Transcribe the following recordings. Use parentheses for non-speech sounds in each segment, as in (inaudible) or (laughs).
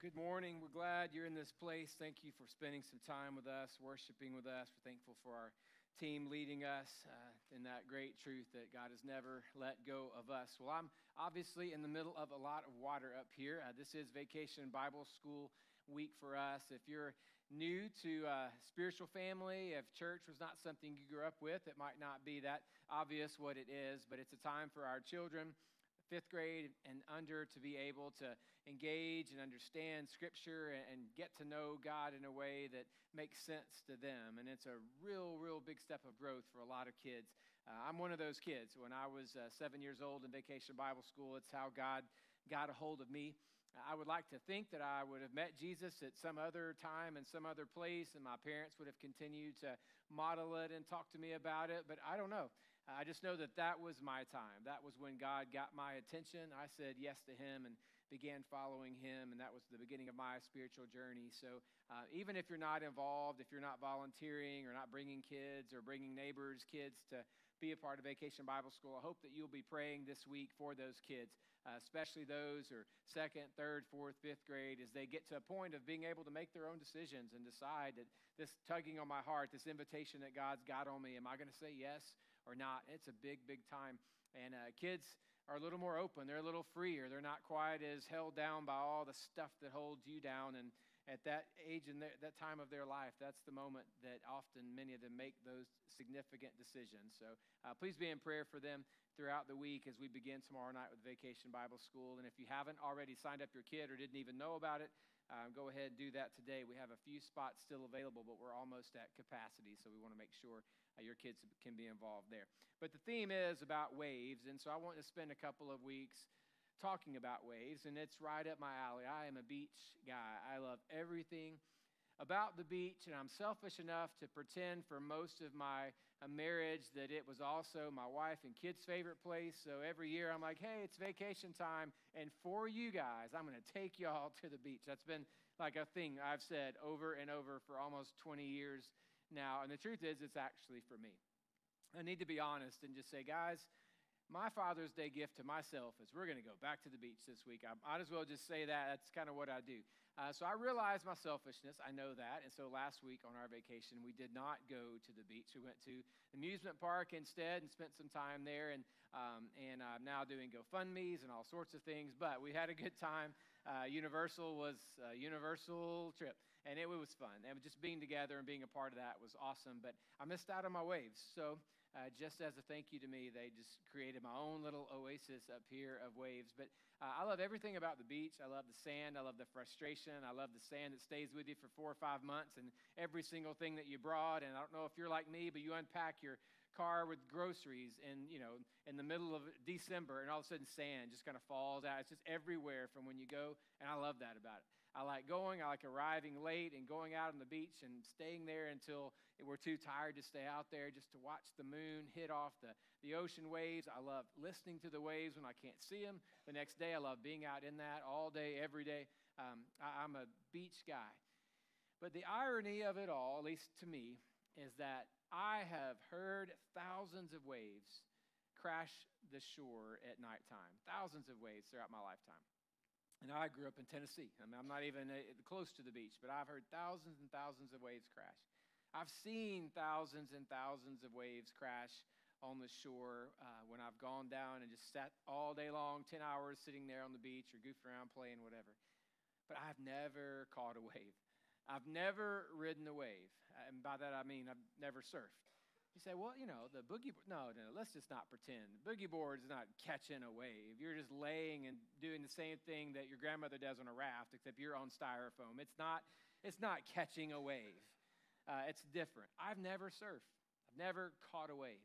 good morning. We're glad you're in this place. Thank you for spending some time with us, worshiping with us. We're thankful for our team leading us uh, in that great truth that God has never let go of us. Well, I'm obviously in the middle of a lot of water up here. Uh, this is Vacation Bible School week for us. If you're new to uh, spiritual family, if church was not something you grew up with, it might not be that obvious what it is, but it's a time for our children fifth grade and under to be able to engage and understand Scripture and, get to know God in a way that makes sense to them. And it's a real, real big step of growth for a lot of kids. Uh, I'm one of those kids. When I was uh, seven years old in Vacation Bible School, it's how God got a hold of me. I would like to think that I would have met Jesus at some other time and some other place, and my parents would have continued to model it and talk to me about it, but I don't know. I just know that that was my time. That was when God got my attention. I said yes to Him and began following Him, and that was the beginning of my spiritual journey. So, uh, even if you're not involved, if you're not volunteering or not bringing kids or bringing neighbors' kids to be a part of Vacation Bible School, I hope that you'll be praying this week for those kids, uh, especially those are second, third, fourth, fifth grade, as they get to a point of being able to make their own decisions and decide that this tugging on my heart, this invitation that God's got on me, am I going to say yes or not. It's a big, big time. And uh, kids are a little more open. They're a little freer. They're not quite as held down by all the stuff that holds you down. And at that age and that time of their life, that's the moment that often many of them make those significant decisions. So uh, please be in prayer for them throughout the week as we begin tomorrow night with Vacation Bible School. And if you haven't already signed up your kid or didn't even know about it, uh, go ahead and do that today. We have a few spots still available, but we're almost at capacity, so we want to make sure uh, your kids can be involved there. But the theme is about waves, and so I want to spend a couple of weeks talking about waves, and it's right up my alley. I am a beach guy. I love everything about the beach, and I'm selfish enough to pretend for most of my uh, marriage that it was also my wife and kids' favorite place. So every year I'm like, hey, it's vacation time, and for you guys, I'm going to take y'all to the beach. That's been like a thing I've said over and over for almost 20 years now. And the truth is, it's actually for me. I need to be honest and just say, guys, my Father's Day gift to myself is we're going to go back to the beach this week. I might as well just say that. That's kind of what I do. Uh, so I realize my selfishness. I know that. And so last week on our vacation, we did not go to the beach. We went to amusement park instead and spent some time there. And, um, and I'm now doing GoFundMe's and all sorts of things. But we had a good time. Uh, Universal was a Universal trip and it was fun. And just being together and being a part of that was awesome. But I missed out on my waves. So uh, just as a thank you to me, they just created my own little oasis up here of waves. But uh, I love everything about the beach. I love the sand. I love the frustration. I love the sand that stays with you for four or five months and every single thing that you brought. And I don't know if you're like me, but you unpack your car with groceries and you know in the middle of december and all of a sudden sand just kind of falls out it's just everywhere from when you go and i love that about it I like going. I like arriving late and going out on the beach and staying there until we're too tired to stay out there just to watch the moon hit off the, the ocean waves. I love listening to the waves when I can't see them. The next day, I love being out in that all day, every day. Um, I, I'm a beach guy. But the irony of it all, at least to me, is that I have heard thousands of waves crash the shore at nighttime, thousands of waves throughout my lifetime. And I grew up in Tennessee. I mean, I'm not even uh, close to the beach, but I've heard thousands and thousands of waves crash. I've seen thousands and thousands of waves crash on the shore uh, when I've gone down and just sat all day long, 10 hours sitting there on the beach or goofing around playing, whatever. But I've never caught a wave. I've never ridden a wave. And by that I mean I've never surfed. You say, well, you know, the boogie board. No, no, let's just not pretend. The boogie board is not catching a wave. You're just laying and doing the same thing that your grandmother does on a raft, except you're on styrofoam. It's not, it's not catching a wave. Uh, it's different. I've never surfed. I've never caught a wave.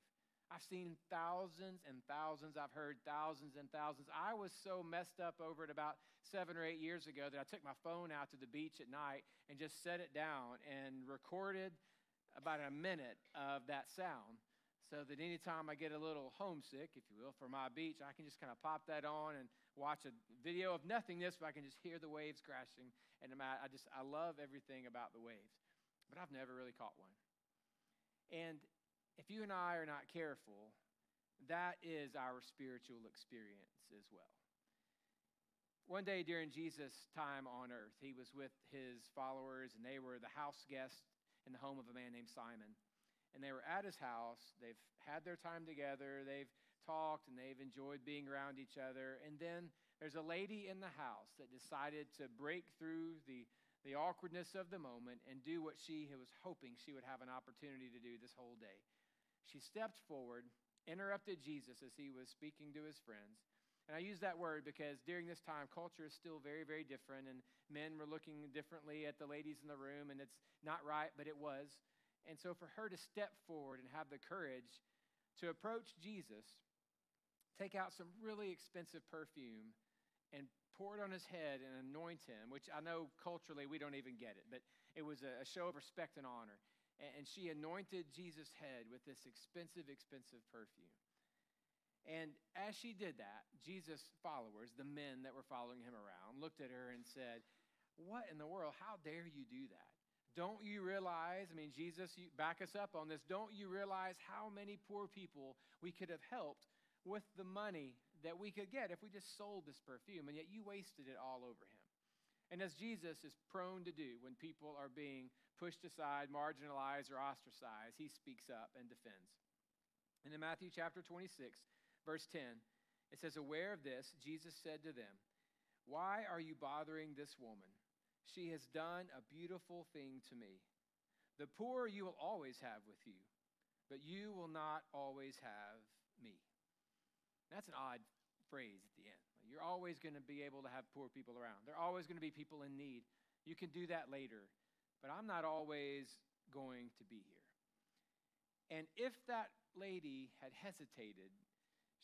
I've seen thousands and thousands. I've heard thousands and thousands. I was so messed up over it about seven or eight years ago that I took my phone out to the beach at night and just set it down and recorded about a minute of that sound so that anytime I get a little homesick, if you will, for my beach, I can just kind of pop that on and watch a video of nothingness, but I can just hear the waves crashing. And I just, I love everything about the waves. But I've never really caught one. And if you and I are not careful, that is our spiritual experience as well. one day during Jesus' time on earth, he was with his followers, and they were the house guests in the home of a man named Simon. And they were at his house. They've had their time together. They've talked and they've enjoyed being around each other. And then there's a lady in the house that decided to break through the, the awkwardness of the moment and do what she was hoping she would have an opportunity to do this whole day. She stepped forward, interrupted Jesus as he was speaking to his friends, and I use that word because during this time, culture is still very, very different, and men were looking differently at the ladies in the room, and it's not right, but it was. And so for her to step forward and have the courage to approach Jesus, take out some really expensive perfume, and pour it on his head and anoint him, which I know culturally we don't even get it, but it was a show of respect and honor. And she anointed Jesus' head with this expensive, expensive perfume. And as she did that, Jesus' followers, the men that were following him around, looked at her and said, What in the world? How dare you do that? Don't you realize? I mean, Jesus, you back us up on this. Don't you realize how many poor people we could have helped with the money that we could get if we just sold this perfume? And yet you wasted it all over him. And as Jesus is prone to do when people are being pushed aside, marginalized, or ostracized, he speaks up and defends. And in Matthew chapter 26, Verse 10, it says, Aware of this, Jesus said to them, Why are you bothering this woman? She has done a beautiful thing to me. The poor you will always have with you, but you will not always have me. That's an odd phrase at the end. You're always going to be able to have poor people around. There are always going to be people in need. You can do that later, but I'm not always going to be here. And if that lady had hesitated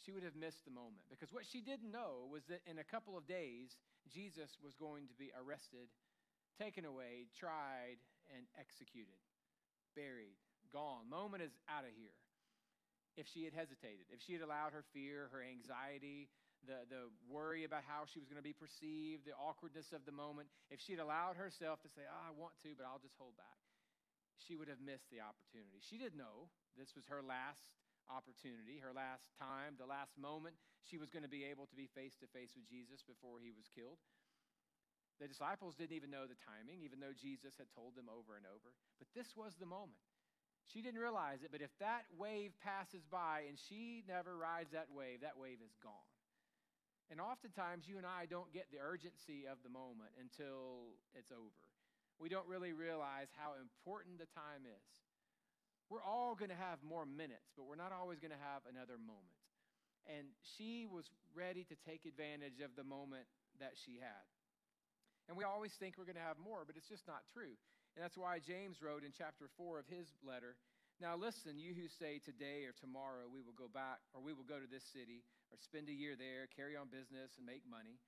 she would have missed the moment. Because what she didn't know was that in a couple of days, Jesus was going to be arrested, taken away, tried, and executed, buried, gone. Moment is out of here. If she had hesitated, if she had allowed her fear, her anxiety, the, the worry about how she was going to be perceived, the awkwardness of the moment, if she had allowed herself to say, oh, I want to, but I'll just hold back, she would have missed the opportunity. She didn't know this was her last opportunity, her last time, the last moment she was going to be able to be face to face with Jesus before he was killed. The disciples didn't even know the timing, even though Jesus had told them over and over. But this was the moment. She didn't realize it, but if that wave passes by and she never rides that wave, that wave is gone. And oftentimes, you and I don't get the urgency of the moment until it's over. We don't really realize how important the time is. We're all going to have more minutes, but we're not always going to have another moment. And she was ready to take advantage of the moment that she had. And we always think we're going to have more, but it's just not true. And that's why James wrote in chapter 4 of his letter Now listen, you who say today or tomorrow we will go back, or we will go to this city, or spend a year there, carry on business, and make money.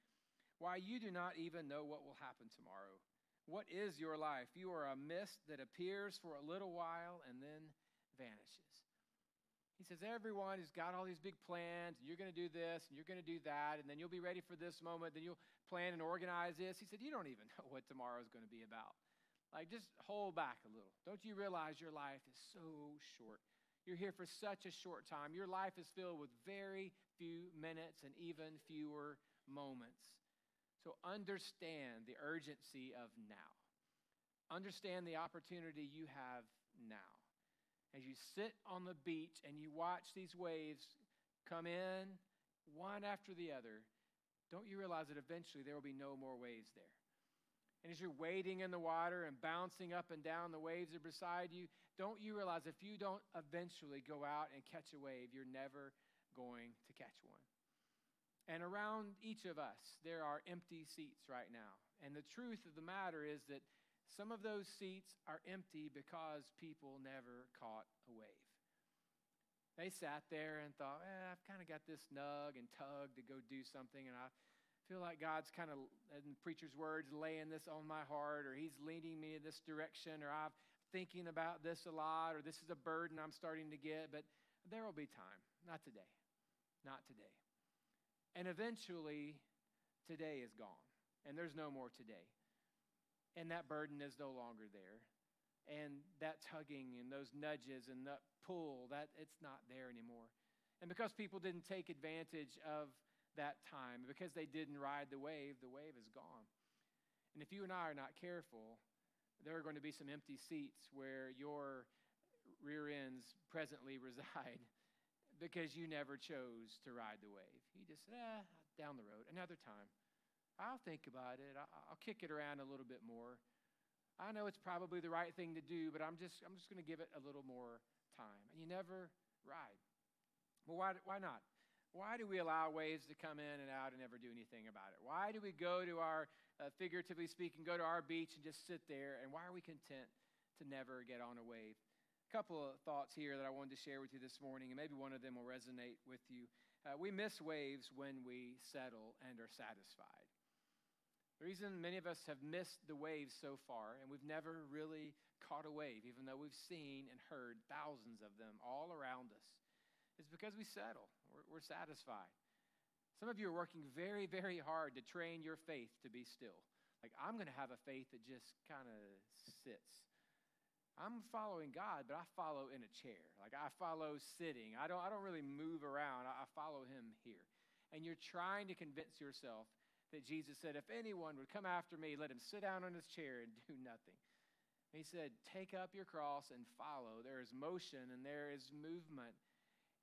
Why, you do not even know what will happen tomorrow. What is your life? You are a mist that appears for a little while and then vanishes. He says, Everyone has got all these big plans, and you're going to do this, and you're going to do that, and then you'll be ready for this moment, then you'll plan and organize this. He said, You don't even (laughs) know what tomorrow is going to be about. Like, just hold back a little. Don't you realize your life is so short? You're here for such a short time. Your life is filled with very few minutes and even fewer moments. So understand the urgency of now. Understand the opportunity you have now. As you sit on the beach and you watch these waves come in one after the other, don't you realize that eventually there will be no more waves there? And as you're wading in the water and bouncing up and down, the waves are beside you. Don't you realize if you don't eventually go out and catch a wave, you're never going to catch one? And around each of us, there are empty seats right now. And the truth of the matter is that some of those seats are empty because people never caught a wave. They sat there and thought, eh, I've kind of got this nug and tug to go do something, and I feel like God's kind of, in the preacher's words, laying this on my heart, or He's leading me in this direction, or I'm thinking about this a lot, or this is a burden I'm starting to get. But there will be time. Not today. Not today. And eventually, today is gone, and there's no more today. And that burden is no longer there. And that tugging and those nudges and that pull, that it's not there anymore. And because people didn't take advantage of that time. Because they didn't ride the wave, the wave is gone. And if you and I are not careful, there are going to be some empty seats where your rear ends presently (laughs) reside because you never chose to ride the wave. You just said, ah, down the road, another time. I'll think about it. I'll kick it around a little bit more. I know it's probably the right thing to do, but I'm just, I'm just going to give it a little more time. And you never ride. Well, why, why not? Why do we allow waves to come in and out and never do anything about it? Why do we go to our, uh, figuratively speaking, go to our beach and just sit there? And why are we content to never get on a wave? Couple of thoughts here that I wanted to share with you this morning, and maybe one of them will resonate with you. Uh, we miss waves when we settle and are satisfied. The reason many of us have missed the waves so far, and we've never really caught a wave, even though we've seen and heard thousands of them all around us, is because we settle. We're, we're satisfied. Some of you are working very, very hard to train your faith to be still. Like, I'm going to have a faith that just kind of sits. I'm following God, but I follow in a chair. Like I follow sitting. I don't, I don't really move around. I, I follow him here. And you're trying to convince yourself that Jesus said, if anyone would come after me, let him sit down on his chair and (laughs) do nothing. And he said, take up your cross and follow. There is motion and there is movement.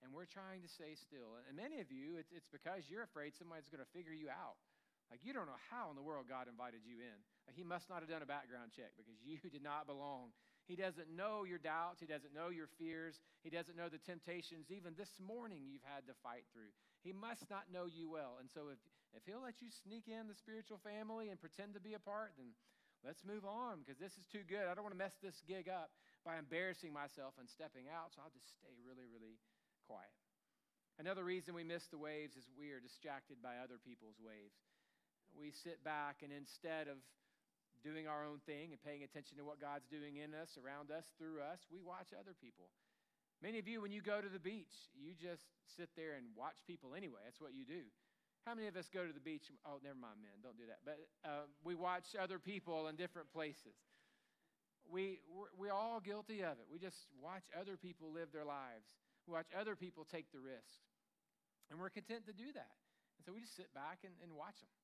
And we're trying to stay still. And many of you, it's, it's because you're afraid somebody's going to figure you out. Like you don't know how in the world God invited you in. Like, he must not have done a background check because (laughs) you did not belong. He doesn't know your doubts. He doesn't know your fears. He doesn't know the temptations even this morning you've had to fight through. He must not know you well. And so if, if he'll let you sneak in the spiritual family and pretend to be a part, then let's move on because this is too good. I don't want to mess this gig up by embarrassing myself and stepping out. So I'll just stay really, really quiet. Another reason we miss the waves is we are distracted by other people's waves. We sit back and instead of doing our own thing and paying attention to what God's doing in us, around us, through us, we watch other people. Many of you, when you go to the beach, you just sit there and watch people anyway. That's what you do. How many of us go to the beach? Oh, never mind, men, don't do that. But uh, we watch other people in different places. We, we're, we're all guilty of it. We just watch other people live their lives, we watch other people take the risks. And we're content to do that. And so we just sit back and, and watch them.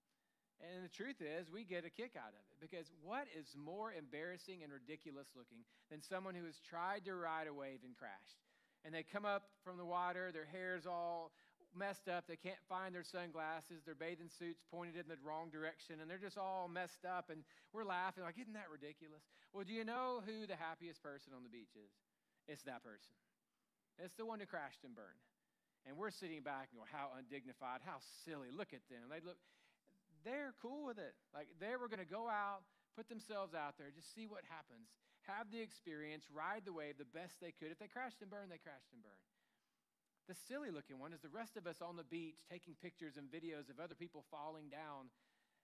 And the truth is, we get a kick out of it because what is more embarrassing and ridiculous looking than someone who has tried to ride a wave and crashed? And they come up from the water, their hair's all messed up, they can't find their sunglasses, their bathing suits pointed in the wrong direction, and they're just all messed up. And we're laughing, like, isn't that ridiculous? Well, do you know who the happiest person on the beach is? It's that person. It's the one who crashed and burned. And we're sitting back and go, how undignified, how silly. Look at them. They look they're cool with it. Like they were going to go out, put themselves out there, just see what happens, have the experience, ride the wave the best they could. If they crashed and burned, they crashed and burned. The silly looking one is the rest of us on the beach taking pictures and videos of other people falling down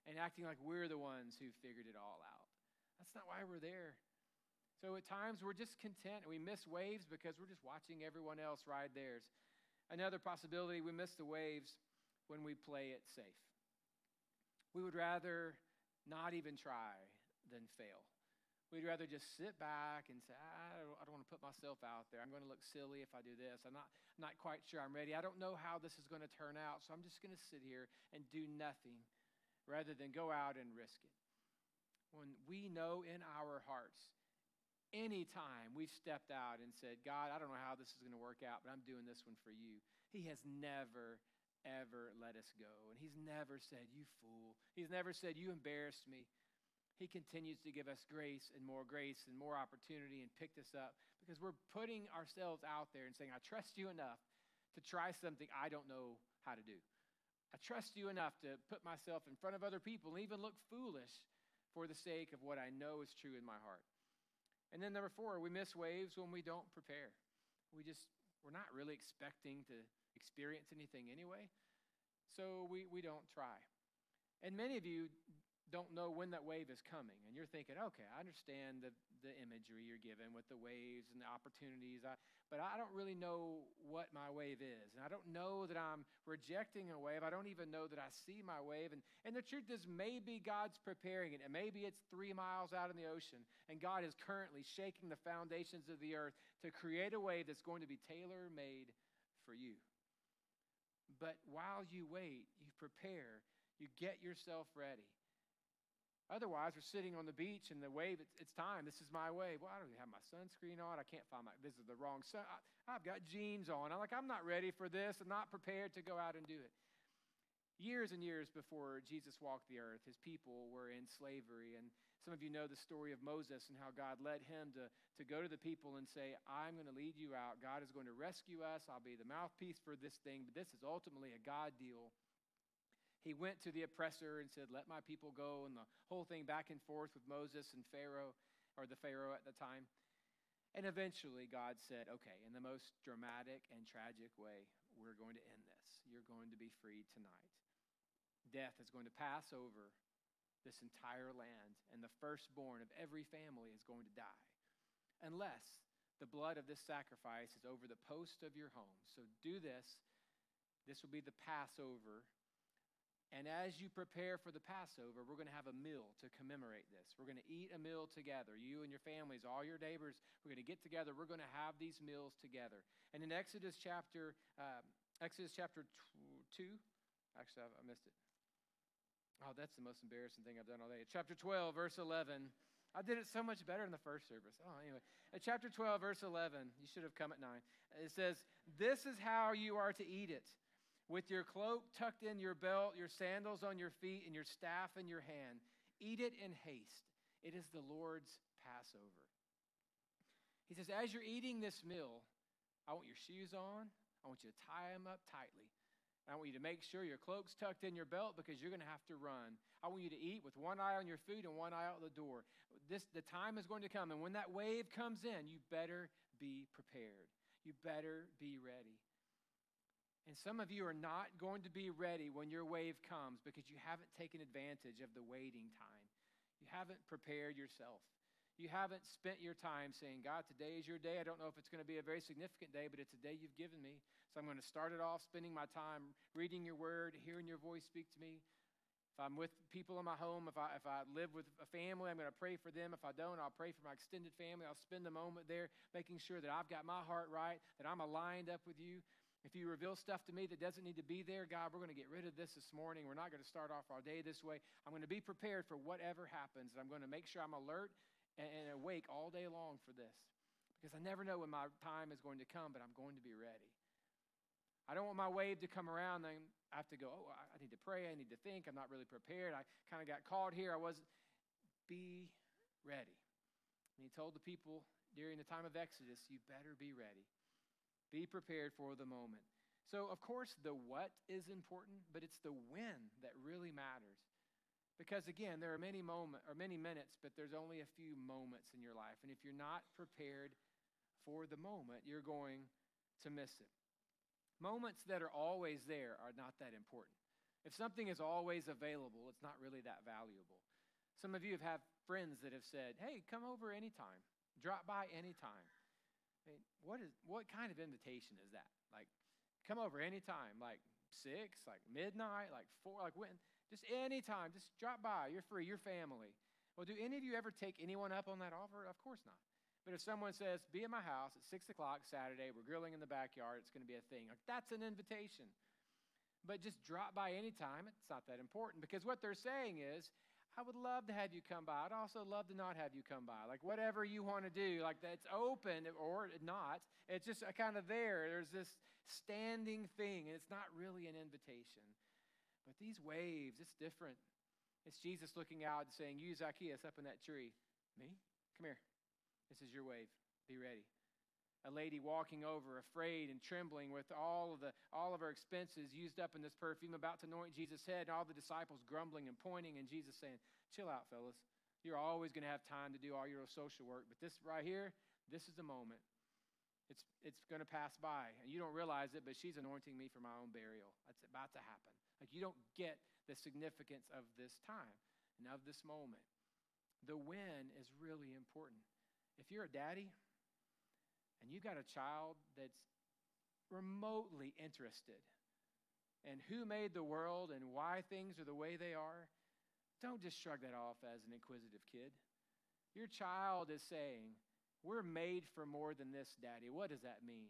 and acting like we're the ones who figured it all out. That's not why we're there. So at times we're just content and we miss waves because we're just watching everyone else ride theirs. Another possibility, we miss the waves when we play it safe. We would rather not even try than fail. We'd rather just sit back and say, I don't, I don't, want to put myself out there. I'm going to look silly if I do this. I'm not, I'm not quite sure I'm ready. I don't know how this is going to turn out, so I'm just going to sit here and do nothing rather than go out and risk it. When we know in our hearts, anytime we've stepped out and said, God, I don't know how this is going to work out, but I'm doing this one for you, He has never ever let us go. And He's never said, You fool. He's never said, You embarrassed me. He continues to give us grace and more grace and more opportunity and picked us up because we're putting ourselves out there and saying, I trust you enough to try something I don't know how to do. I trust you enough to put myself in front of other people and even look foolish for the sake of what I know is true in my heart. And then number four, we miss waves when we don't prepare. We just, we're not really expecting to experience anything anyway. So we, we don't try. And many of you don't know when that wave is coming. And you're thinking, okay, I understand the, the imagery you're given with the waves and the opportunities, I, but I don't really know what my wave is. And I don't know that I'm rejecting a wave. I don't even know that I see my wave. And, and the truth is, maybe God's preparing it. And maybe it's three miles out in the ocean. And God is currently shaking the foundations of the earth to create a wave that's going to be tailor made for you. But while you wait, you prepare, you get yourself ready. Otherwise, we're sitting on the beach and the wave, it's, it's time. This is my wave. Well, I don't even have my sunscreen on. I can't find my, this is the wrong sun. I, I've got jeans on. I'm like, I'm not ready for this. I'm not prepared to go out and do it. Years and years before Jesus walked the earth, his people were in slavery. And some of you know the story of Moses and how God led him to, to go to the people and say, I'm going to lead you out. God is going to rescue us. I'll be the mouthpiece for this thing, but this is ultimately a God deal. He went to the oppressor and said, Let my people go, and the whole thing back and forth with Moses and Pharaoh, or the Pharaoh at the time. And eventually, God said, Okay, in the most dramatic and tragic way, we're going to end this. You're going to be freed tonight. Death is going to pass over this entire land, and the firstborn of every family is going to die, unless the blood of this sacrifice is over the post of your home. So do this. This will be the Passover. And as you prepare for the Passover, we're going to have a meal to commemorate this. We're going to eat a meal together. You and your families, all your neighbors, we're going to get together. We're going to have these meals together. And in Exodus chapter, uh, Exodus chapter 2, actually, I missed it. Oh, that's the most embarrassing thing I've done all day. Chapter 12, verse 11. I did it so much better in the first service. Oh, anyway. At chapter 12, verse 11, you should have come at 9. It says, This is how you are to eat it with your cloak tucked in your belt, your sandals on your feet, and your staff in your hand. Eat it in haste. It is the Lord's Passover. He says, As you're eating this meal, I want your shoes on. I want you to tie them up tightly. I want you to make sure your cloak's tucked in your belt because you're going to have to run. I want you to eat with one eye on your food and one eye out the door. This, the time is going to come, and when that wave comes in, you better be prepared. You better be ready. And some of you are not going to be ready when your wave comes because you haven't taken advantage of the waiting time. You haven't prepared yourself. You haven't spent your time saying, God, today is your day. I don't know if it's going to be a very significant day, but it's a day you've given me. So I'm going to start it off spending my time reading your word, hearing your voice speak to me. If I'm with people in my home, if I, if I live with a family, I'm going to pray for them. If I don't, I'll pray for my extended family. I'll spend a moment there making sure that I've got my heart right, that I'm aligned up with you. If you reveal stuff to me that doesn't need to be there, God, we're going to get rid of this this morning. We're not going to start off our day this way. I'm going to be prepared for whatever happens, and I'm going to make sure I'm alert and, and awake all day long for this because I never know when my time is going to come, but I'm going to be ready. I don't want my wave to come around, then I have to go, oh, I need to pray, I need to think, I'm not really prepared. I kind of got called here. I wasn't. Be ready. And he told the people during the time of Exodus, you better be ready. Be prepared for the moment. So, of course, the what is important, but it's the when that really matters. Because again, there are many moments or many minutes, but there's only a few moments in your life. And if you're not prepared for the moment, you're going to miss it. Moments that are always there are not that important. If something is always available, it's not really that valuable. Some of you have had friends that have said, hey, come over anytime, drop by anytime. I mean, what, is, what kind of invitation is that? Like, come over anytime, like six, like midnight, like four, like when? Just anytime, just drop by. You're free, your family. Well, do any of you ever take anyone up on that offer? Of course not. But if someone says, be at my house at 6 o'clock Saturday, we're grilling in the backyard, it's going to be a thing, like, that's an invitation. But just drop by anytime, it's not that important because what they're saying is, I would love to have you come by. I'd also love to not have you come by. Like whatever you want to do, like that's open or not. It's just kind of there. There's this standing thing, and it's not really an invitation. But these waves, it's different. It's Jesus looking out and saying, You, Zacchaeus, up in that tree. Me? Come here. This is your wave. Be ready. A lady walking over, afraid and trembling, with all of, the, all of her expenses used up in this perfume, about to anoint Jesus' head, and all the disciples grumbling and pointing, and Jesus saying, Chill out, fellas. You're always going to have time to do all your social work, but this right here, this is the moment. It's, it's going to pass by, and you don't realize it, but she's anointing me for my own burial. That's about to happen. Like, you don't get the significance of this time and of this moment. The when is really important. If you're a daddy and you've got a child that's remotely interested in who made the world and why things are the way they are, don't just shrug that off as an inquisitive kid. Your child is saying, We're made for more than this, Daddy. What does that mean?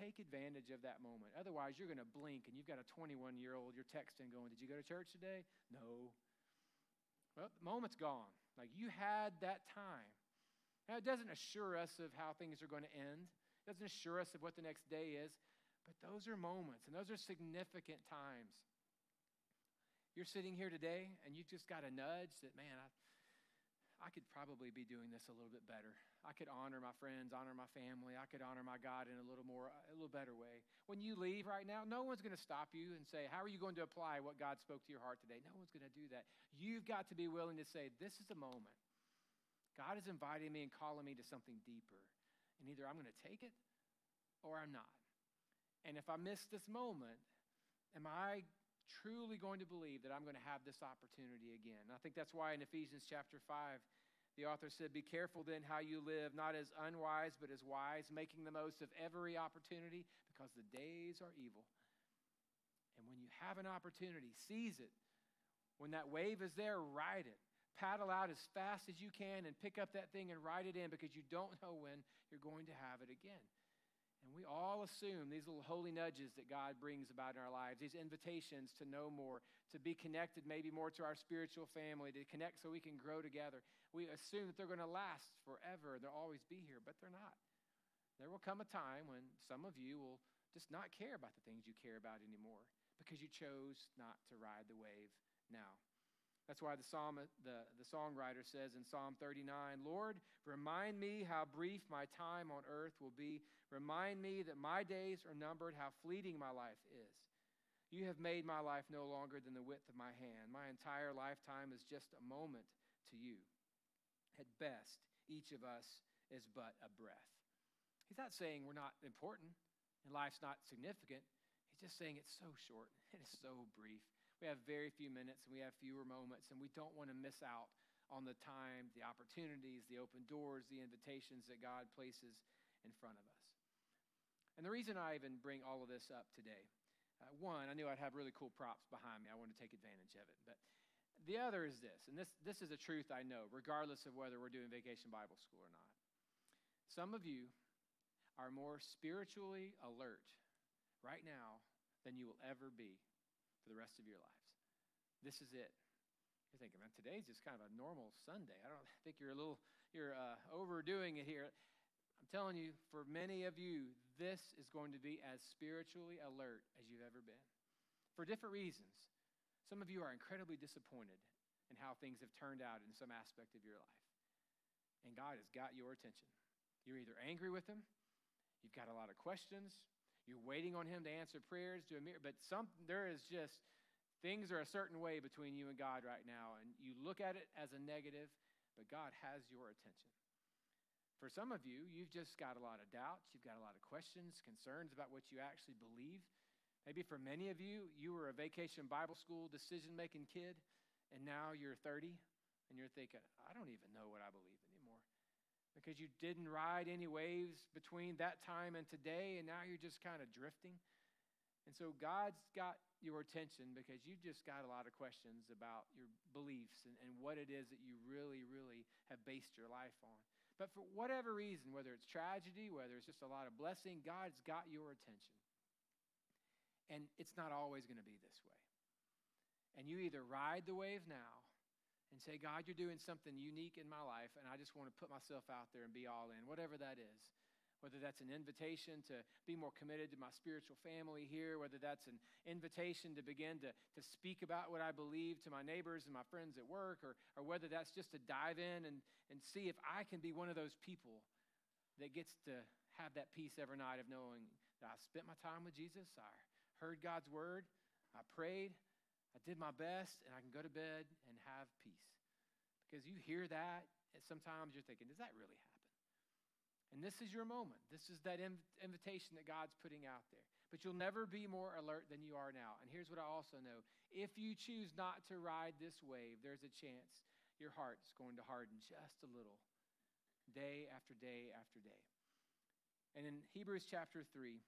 take advantage of that moment. Otherwise, you're going to blink and you've got a 21 year old you're texting going, Did you go to church today? No. Well, the moment's gone. Like you had that time. Now, it doesn't assure us of how things are going to end, it doesn't assure us of what the next day is, but those are moments and those are significant times. You're sitting here today and you've just got a nudge that, man, I, I could probably be doing this a little bit better. I could honor my friends, honor my family. I could honor my God in a little more, a little better way. When you leave right now, no one's going to stop you and say, How are you going to apply what God spoke to your heart today? No one's going to do that. You've got to be willing to say, This is a moment. God is inviting me and calling me to something deeper. And either I'm going to take it or I'm not. And if I miss this moment, am I truly going to believe that I'm going to have this opportunity again. I think that's why in Ephesians chapter 5, the author said, Be careful then how you live, not as unwise, but as wise, making the most of every opportunity, because the days are evil. And when you have an opportunity, seize it. When that wave is there, ride it. Paddle out as fast as you can and pick up that thing and ride it in because you don't know when you're going to have it again. And we all assume these little holy nudges that God brings about in our lives, these invitations to know more, to be connected maybe more to our spiritual family, to connect so we can grow together. We assume that they're going to last forever, they'll always be here, but they're not. There will come a time when some of you will just not care about the things you care about anymore because you chose not to ride the wave now. That's why the, psalm, the, the songwriter says in Psalm 39 Lord, remind me how brief my time on earth will be. Remind me that my days are numbered, how fleeting my life is. You have made my life no longer than the width of my hand. My entire lifetime is just a moment to you. At best, each of us is but a breath. He's not saying we're not important and life's not significant. He's just saying it's so short (laughs) and it's so brief we have very few minutes and we have fewer moments, and we don't want to miss out on the time, the opportunities, the open doors, the invitations that God places in front of us. And the reason I even bring all of this up today, uh, one, I knew I'd have really cool props behind me. I want to take advantage of it. But the other is this, and this, this is a truth I know, regardless of whether we're doing vacation Bible school or not. Some of you are more spiritually alert right now than you will ever be for the rest of your lives. This is it. You're thinking, man, today's just kind of a normal Sunday. I don't (laughs) think you're a little, you're uh, overdoing it here. I'm telling you, for many of you, this is going to be as spiritually alert as you've ever been for different reasons. Some of you are incredibly disappointed in how things have turned out in some aspect of your life. And God has got your attention. You're either angry with Him, you've got a lot of questions, you're waiting on him to answer prayers, do a mirror, but some there is just things are a certain way between you and God right now, and you look at it as a negative, but God has your attention. For some of you, you've just got a lot of doubts, you've got a lot of questions, concerns about what you actually believe. Maybe for many of you, you were a vacation Bible school decision making kid, and now you're 30, and you're thinking, I don't even know what I believe because you didn't ride any waves between that time and today, and now you're just kind of drifting. And so God's got your attention because you've just got a lot of questions about your beliefs and, and what it is that you really, really have based your life on. But for whatever reason, whether it's tragedy, whether it's just a lot of blessing, God's got your attention. And it's not always going to be this way. And you either ride the wave now and say, God, you're doing something unique in my life, and I just want to put myself out there and be all in, whatever that is. Whether that's an invitation to be more committed to my spiritual family here, whether that's an invitation to begin to, to speak about what I believe to my neighbors and my friends at work, or, or whether that's just to dive in and, and see if I can be one of those people that gets to have that peace every night of knowing that I spent my time with Jesus, I heard God's word, I prayed, I did my best, and I can go to bed and have peace. Because you hear that, and sometimes you're thinking, does that really happen? And this is your moment. This is that invitation that God's putting out there. But you'll never be more alert than you are now. And here's what I also know if you choose not to ride this wave, there's a chance your heart's going to harden just a little, day after day after day. And in Hebrews chapter 3,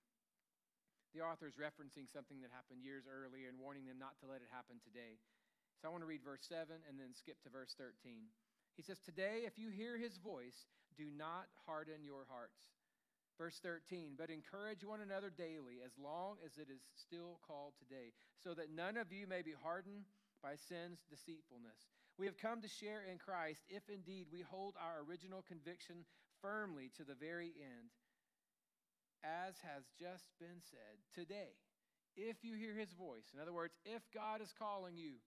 the author is referencing something that happened years earlier and warning them not to let it happen today. So I want to read verse 7 and then skip to verse 13. He says, Today, if you hear his voice, do not harden your hearts Verse 13, but encourage one another daily as long as it is still called today, so that none of you may be hardened by sin's deceitfulness. We have come to share in Christ if indeed we hold our original conviction firmly to the very end. As has just been said, today, if you hear his voice, in other words, if God is calling you,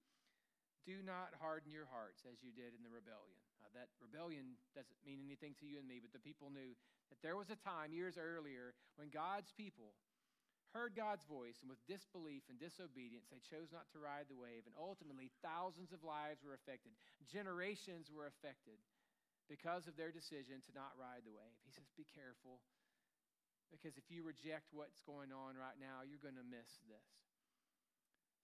do not harden your hearts as you did in the rebellion. Uh, that rebellion doesn't mean anything to you and me, but the people knew that there was a time years earlier when God's people heard God's voice, and with disbelief and disobedience, they chose not to ride the wave. And ultimately, thousands of lives were affected, generations were affected because of their decision to not ride the wave. He says, Be careful, because if you reject what's going on right now, you're going to miss this.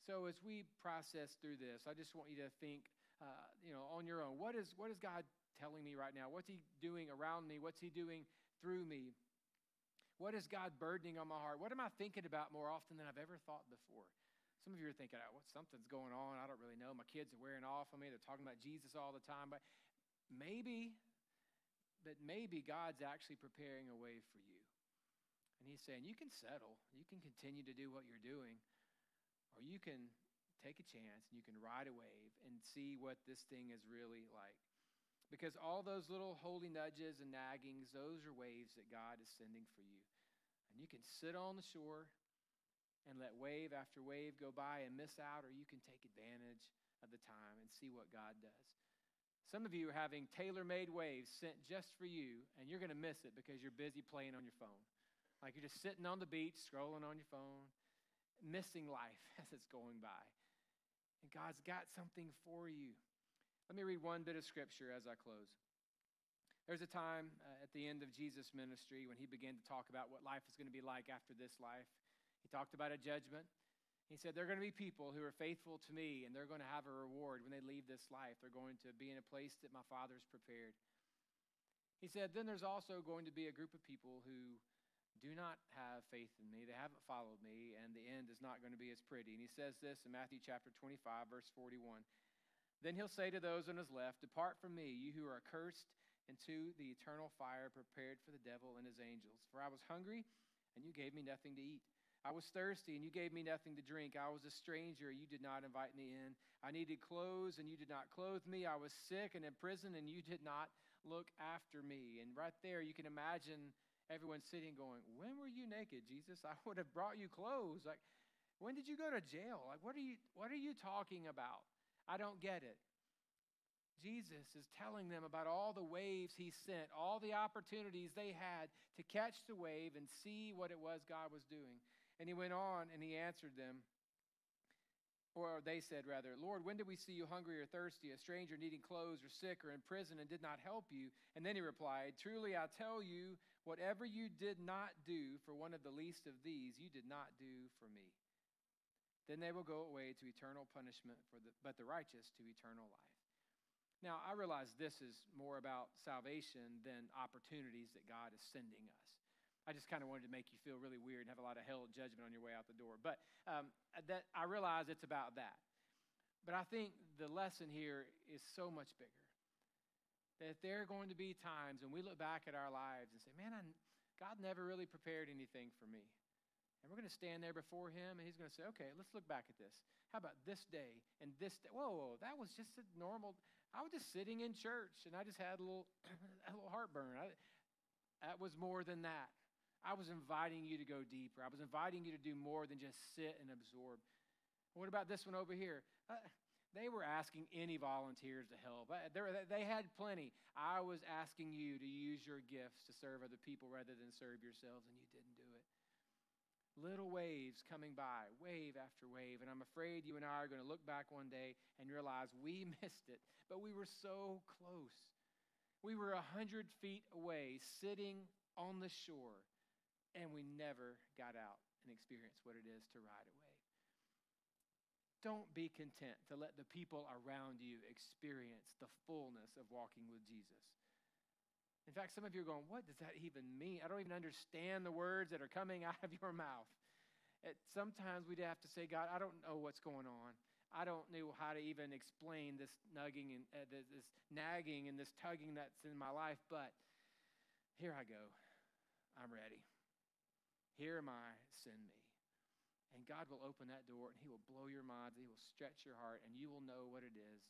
So, as we process through this, I just want you to think, uh, you know, on your own. What is, what is God telling me right now? What's He doing around me? What's He doing through me? What is God burdening on my heart? What am I thinking about more often than I've ever thought before? Some of you are thinking, oh, what, something's going on. I don't really know. My kids are wearing off on me. They're talking about Jesus all the time. But maybe, but maybe God's actually preparing a way for you. And He's saying, you can settle. You can continue to do what you're doing. Or you can take a chance and you can ride a wave and see what this thing is really like. Because all those little holy nudges and naggings, those are waves that God is sending for you. And you can sit on the shore and let wave after wave go by and miss out, or you can take advantage of the time and see what God does. Some of you are having tailor made waves sent just for you, and you're going to miss it because you're busy playing on your phone. Like you're just sitting on the beach, scrolling on your phone, missing life (laughs) as it's going by. And God's got something for you. Let me read one bit of scripture as I close. There's a time uh, at the end of Jesus' ministry when he began to talk about what life is going to be like after this life. He talked about a judgment. He said, There are going to be people who are faithful to me, and they're going to have a reward when they leave this life. They're going to be in a place that my Father's prepared. He said, Then there's also going to be a group of people who do not have faith in me. They haven't followed me, and the end is not going to be as pretty. And he says this in Matthew chapter 25, verse 41. Then he'll say to those on his left, Depart from me, you who are cursed, into the eternal fire prepared for the devil and his angels. For I was hungry, and you gave me nothing to eat. I was thirsty, and you gave me nothing to drink. I was a stranger, and you did not invite me in. I needed clothes, and you did not clothe me. I was sick and in prison, and you did not look after me. And right there, you can imagine everyone sitting going, When were you naked, Jesus? I would have brought you clothes. Like, when did you go to jail? Like, what are you, what are you talking about? I don't get it. Jesus is telling them about all the waves he sent, all the opportunities they had to catch the wave and see what it was God was doing. And he went on and he answered them. Or they said, rather, Lord, when did we see you hungry or thirsty, a stranger needing clothes, or sick, or in prison, and did not help you? And then he replied, Truly I tell you, whatever you did not do for one of the least of these, you did not do for me. Then they will go away to eternal punishment, for the, but the righteous to eternal life. Now, I realize this is more about salvation than opportunities that God is sending us. I just kind of wanted to make you feel really weird and have a lot of hell judgment on your way out the door. But um, that, I realize it's about that. But I think the lesson here is so much bigger. That there are going to be times when we look back at our lives and say, man, I, God never really prepared anything for me. And we're going to stand there before him, and he's going to say, okay, let's look back at this. How about this day and this day? Whoa, whoa, that was just a normal. I was just sitting in church, and I just had a little, (clears throat) a little heartburn. I, that was more than that. I was inviting you to go deeper. I was inviting you to do more than just sit and absorb. What about this one over here? Uh, they were asking any volunteers to help. Uh, they had plenty. I was asking you to use your gifts to serve other people rather than serve yourselves, and you didn't do it little waves coming by, wave after wave. And I'm afraid you and I are going to look back one day and realize we (laughs) missed it, but we were so close. We were a hundred feet away, sitting on the shore, and we never got out and experienced what it is to ride a wave. Don't be content to let the people around you experience the fullness of walking with Jesus. In fact, some of you are going, What does that even mean? I don't even understand the words that are coming (laughs) out of your mouth. Sometimes we'd have to say, God, I don't know what's going on. I don't know how to even explain this nugging and uh, this nagging and this tugging that's in my life, but here I go. I'm ready. Here am I, send me. And God will open that door and He will blow your minds. He will stretch your heart, and you will know what it is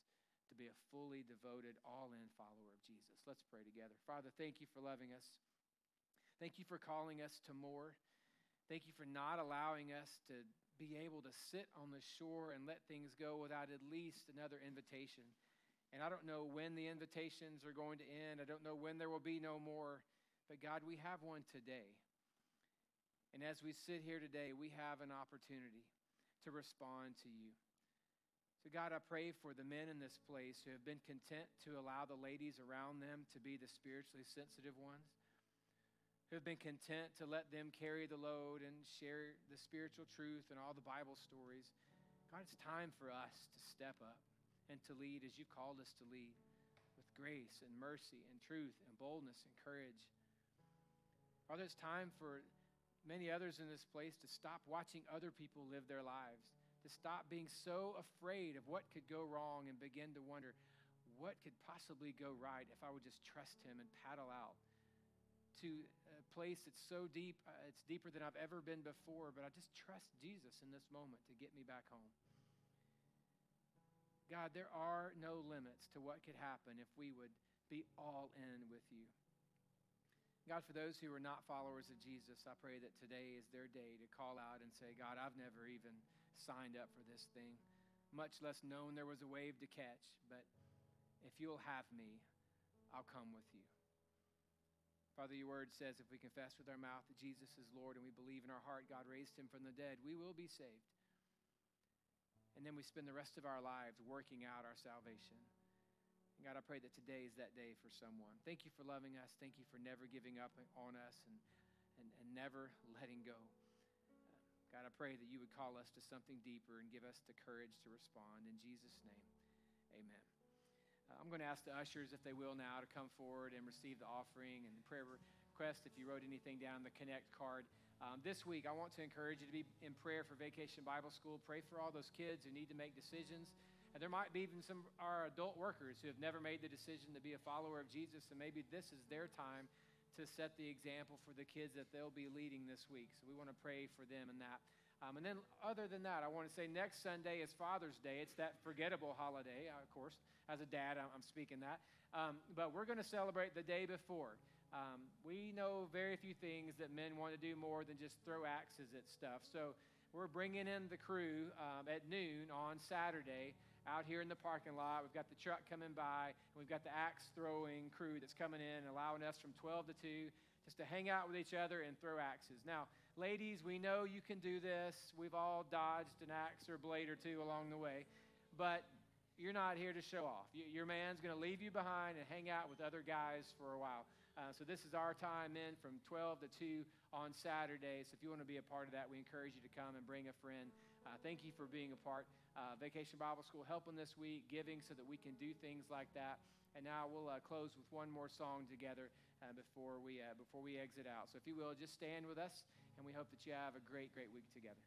to be a fully devoted, all in follower of Jesus. Let's pray together. Father, thank you for loving us. Thank you for calling us to more. Thank you for not allowing us to be able to sit on the shore and let things go without at least another invitation. And I don't know when the invitations are going to end. I don't know when there will be no more. But God, we have one today. And as we sit here today, we have an opportunity to respond to you. So, God, I pray for the men in this place who have been content to allow the ladies around them to be the spiritually sensitive ones, who have been content to let them carry the load and share the spiritual truth and all the Bible stories. God, it's time for us to step up and to lead as you've called us to lead with grace and mercy and truth and boldness and courage. Father, it's time for many others in this place to stop watching other people live their lives, to stop being so afraid of what could go wrong and begin to wonder what could possibly go right if I would just trust Him and paddle out to a place that's so deep, uh, it's deeper than I've ever been before, but I just trust Jesus in this moment to get me back home. God, there are no limits to what could happen if we would be all in with you. God, for those who are not followers of Jesus, I pray that today is their day to call out and say, God, I've never even signed up for this thing, much less known there was a wave to catch. But if you'll have me, I'll come with you. Father, your word says if we confess with our mouth that Jesus is Lord and we believe in our heart God raised him from the dead, we will be saved. And then we spend the rest of our lives working out our salvation. God, I pray that today is that day for someone. Thank you for loving us. Thank you for never giving up on us and, and, and never letting go. God, I pray that you would call us to something deeper and give us the courage to respond. In Jesus' name, amen. Uh, I'm going to ask the ushers, if they will now, to come forward and receive the offering and the prayer request. If you wrote anything down, the Connect card. Um, this week, I want to encourage you to be in prayer for Vacation Bible School. Pray for all those kids who need to make decisions. And there might be even some our adult workers who have never made the decision to be a follower of Jesus, and maybe this is their time to set the example for the kids that they'll be leading this week. So we want to pray for them in that. Um, and then, other than that, I want to say next Sunday is Father's Day. It's that forgettable holiday, uh, of course. As a dad, I'm, speaking that. Um, but we're going to celebrate the day before. Um, we know very few things that men want to do more than just throw axes at stuff. So we're bringing in the crew um, at noon on Saturday out here in the parking lot. We've got the truck coming by, and we've got the axe throwing crew that's coming in, allowing us from 12 to 2 just to hang out with each other and throw axes. Now, ladies, we know you can do this. We've all dodged an axe or blade or two along the way, but you're not here to show off. Your man's going to leave you behind and hang out with other guys for a while. Uh, so this is our time in from 12 to 2 on Saturday. So if you want to be a part of that, we encourage you to come and bring a friend. Uh, thank you for being a part. Uh, Vacation Bible School helping this week, giving so that we can do things like that. And now we'll uh, close with one more song together uh, before we uh, before we exit out. So if you will, just stand with us, and we hope that you have a great, great week together.